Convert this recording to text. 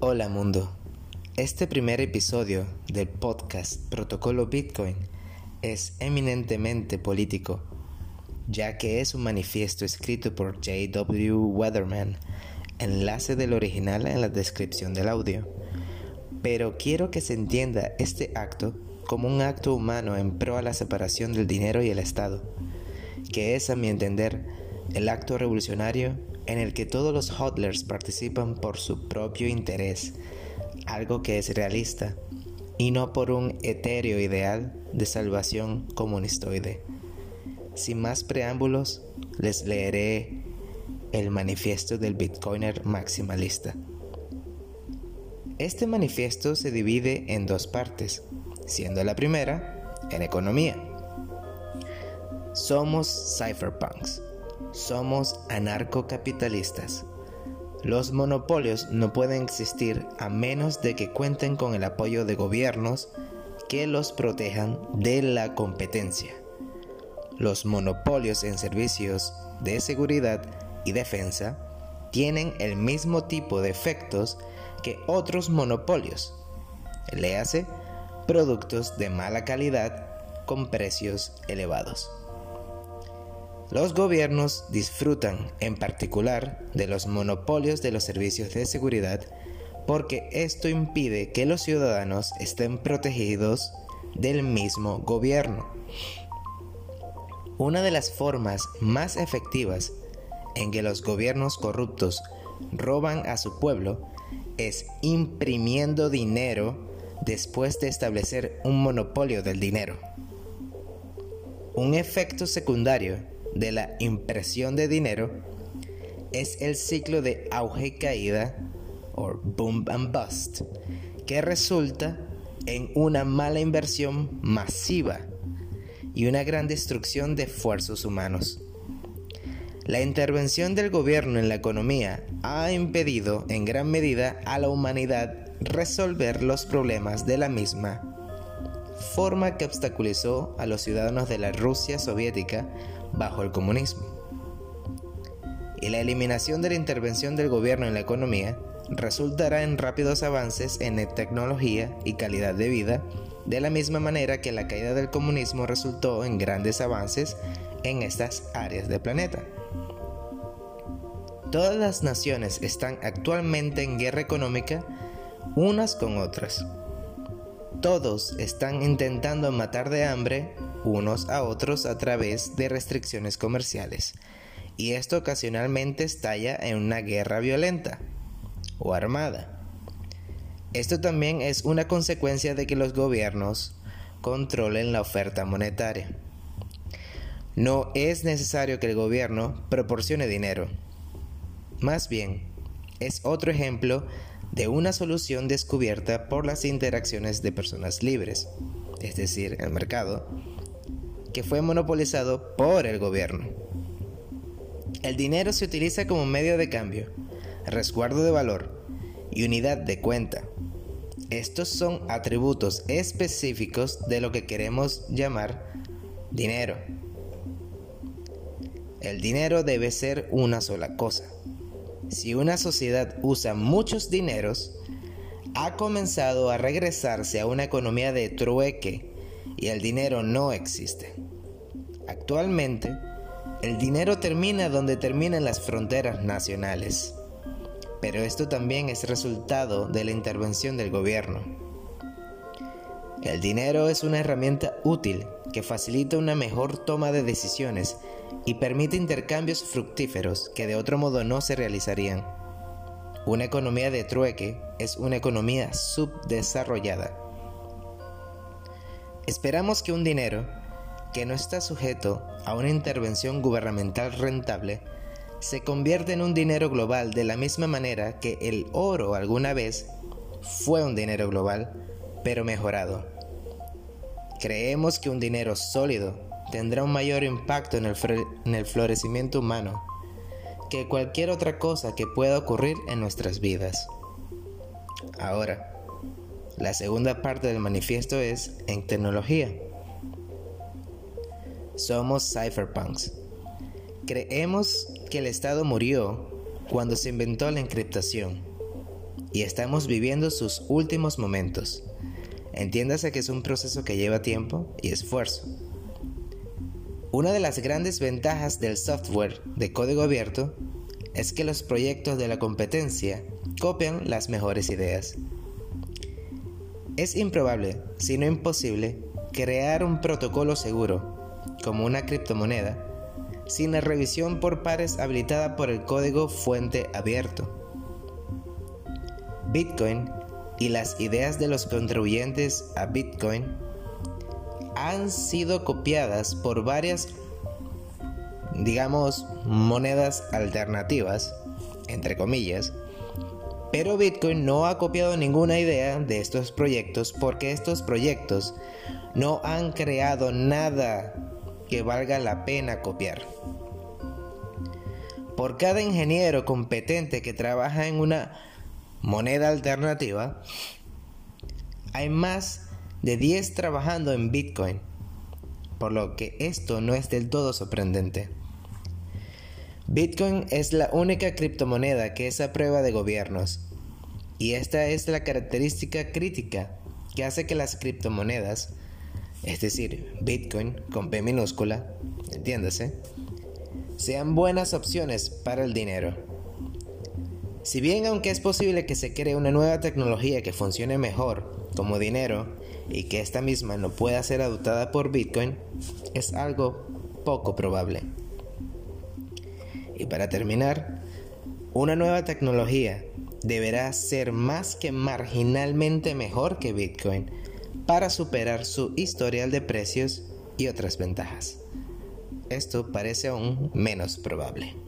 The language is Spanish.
Hola mundo. Este primer episodio del podcast Protocolo Bitcoin es eminentemente político, ya que es un manifiesto escrito por J.W. Weatherman, enlace del original en la descripción del audio. Pero quiero que se entienda este acto como un acto humano en pro a la separación del dinero y el Estado, que es a mi entender el acto revolucionario en el que todos los hodlers participan por su propio interés, algo que es realista, y no por un etéreo ideal de salvación comunistoide. Sin más preámbulos, les leeré el manifiesto del Bitcoiner maximalista. Este manifiesto se divide en dos partes, siendo la primera en economía. Somos cypherpunks somos anarcocapitalistas. Los monopolios no pueden existir a menos de que cuenten con el apoyo de gobiernos que los protejan de la competencia. Los monopolios en servicios de seguridad y defensa tienen el mismo tipo de efectos que otros monopolios. Léase, productos de mala calidad con precios elevados. Los gobiernos disfrutan en particular de los monopolios de los servicios de seguridad porque esto impide que los ciudadanos estén protegidos del mismo gobierno. Una de las formas más efectivas en que los gobiernos corruptos roban a su pueblo es imprimiendo dinero después de establecer un monopolio del dinero. Un efecto secundario de la impresión de dinero es el ciclo de auge y caída o boom and bust que resulta en una mala inversión masiva y una gran destrucción de esfuerzos humanos. La intervención del gobierno en la economía ha impedido en gran medida a la humanidad resolver los problemas de la misma, forma que obstaculizó a los ciudadanos de la Rusia soviética bajo el comunismo. Y la eliminación de la intervención del gobierno en la economía resultará en rápidos avances en tecnología y calidad de vida, de la misma manera que la caída del comunismo resultó en grandes avances en estas áreas del planeta. Todas las naciones están actualmente en guerra económica unas con otras. Todos están intentando matar de hambre unos a otros a través de restricciones comerciales, y esto ocasionalmente estalla en una guerra violenta o armada. Esto también es una consecuencia de que los gobiernos controlen la oferta monetaria. No es necesario que el gobierno proporcione dinero. Más bien, es otro ejemplo de una solución descubierta por las interacciones de personas libres, es decir, el mercado, que fue monopolizado por el gobierno. El dinero se utiliza como medio de cambio, resguardo de valor y unidad de cuenta. Estos son atributos específicos de lo que queremos llamar dinero. El dinero debe ser una sola cosa. Si una sociedad usa muchos dineros, ha comenzado a regresarse a una economía de trueque y el dinero no existe. Actualmente, el dinero termina donde terminan las fronteras nacionales, pero esto también es resultado de la intervención del gobierno. El dinero es una herramienta útil que facilita una mejor toma de decisiones y permite intercambios fructíferos que de otro modo no se realizarían. Una economía de trueque es una economía subdesarrollada Esperamos que un dinero que no está sujeto a una intervención gubernamental rentable se convierta en un dinero global de la misma manera que el oro alguna vez fue un dinero global, pero mejorado. Creemos que un dinero sólido tendrá un mayor impacto en el, en el florecimiento humano que cualquier otra cosa que pueda ocurrir en nuestras vidas. Ahora, la segunda parte del manifiesto es en tecnología. Somos cypherpunks. Creemos que el Estado murió cuando se inventó la encriptación. Y estamos viviendo sus últimos momentos. Entiéndase que es un proceso que lleva tiempo y esfuerzo. Una de las grandes ventajas del software de código abierto es que los proyectos de la competencia copian las mejores ideas. Es improbable, si no imposible, crear un protocolo seguro, como una criptomoneda, sin la revisión por pares habilitada por el código fuente abierto. Bitcoin y las ideas de los contribuyentes a Bitcoin han sido copiadas por varias, digamos, monedas alternativas, entre comillas, pero Bitcoin no ha copiado ninguna idea de estos proyectos porque estos proyectos no han creado nada que valga la pena copiar. Por cada ingeniero competente que trabaja en una moneda alternativa, hay más de 10 trabajando en Bitcoin, por lo que esto no es del todo sorprendente. Bitcoin es la única criptomoneda que es a prueba de gobiernos, y esta es la característica crítica que hace que las criptomonedas, es decir, Bitcoin con P minúscula, entiéndase, sean buenas opciones para el dinero. Si bien aunque es posible que se cree una nueva tecnología que funcione mejor como dinero y que esta misma no pueda ser adoptada por Bitcoin, es algo poco probable. Y para terminar, una nueva tecnología deberá ser más que marginalmente mejor que Bitcoin para superar su historial de precios y otras ventajas. Esto parece aún menos probable.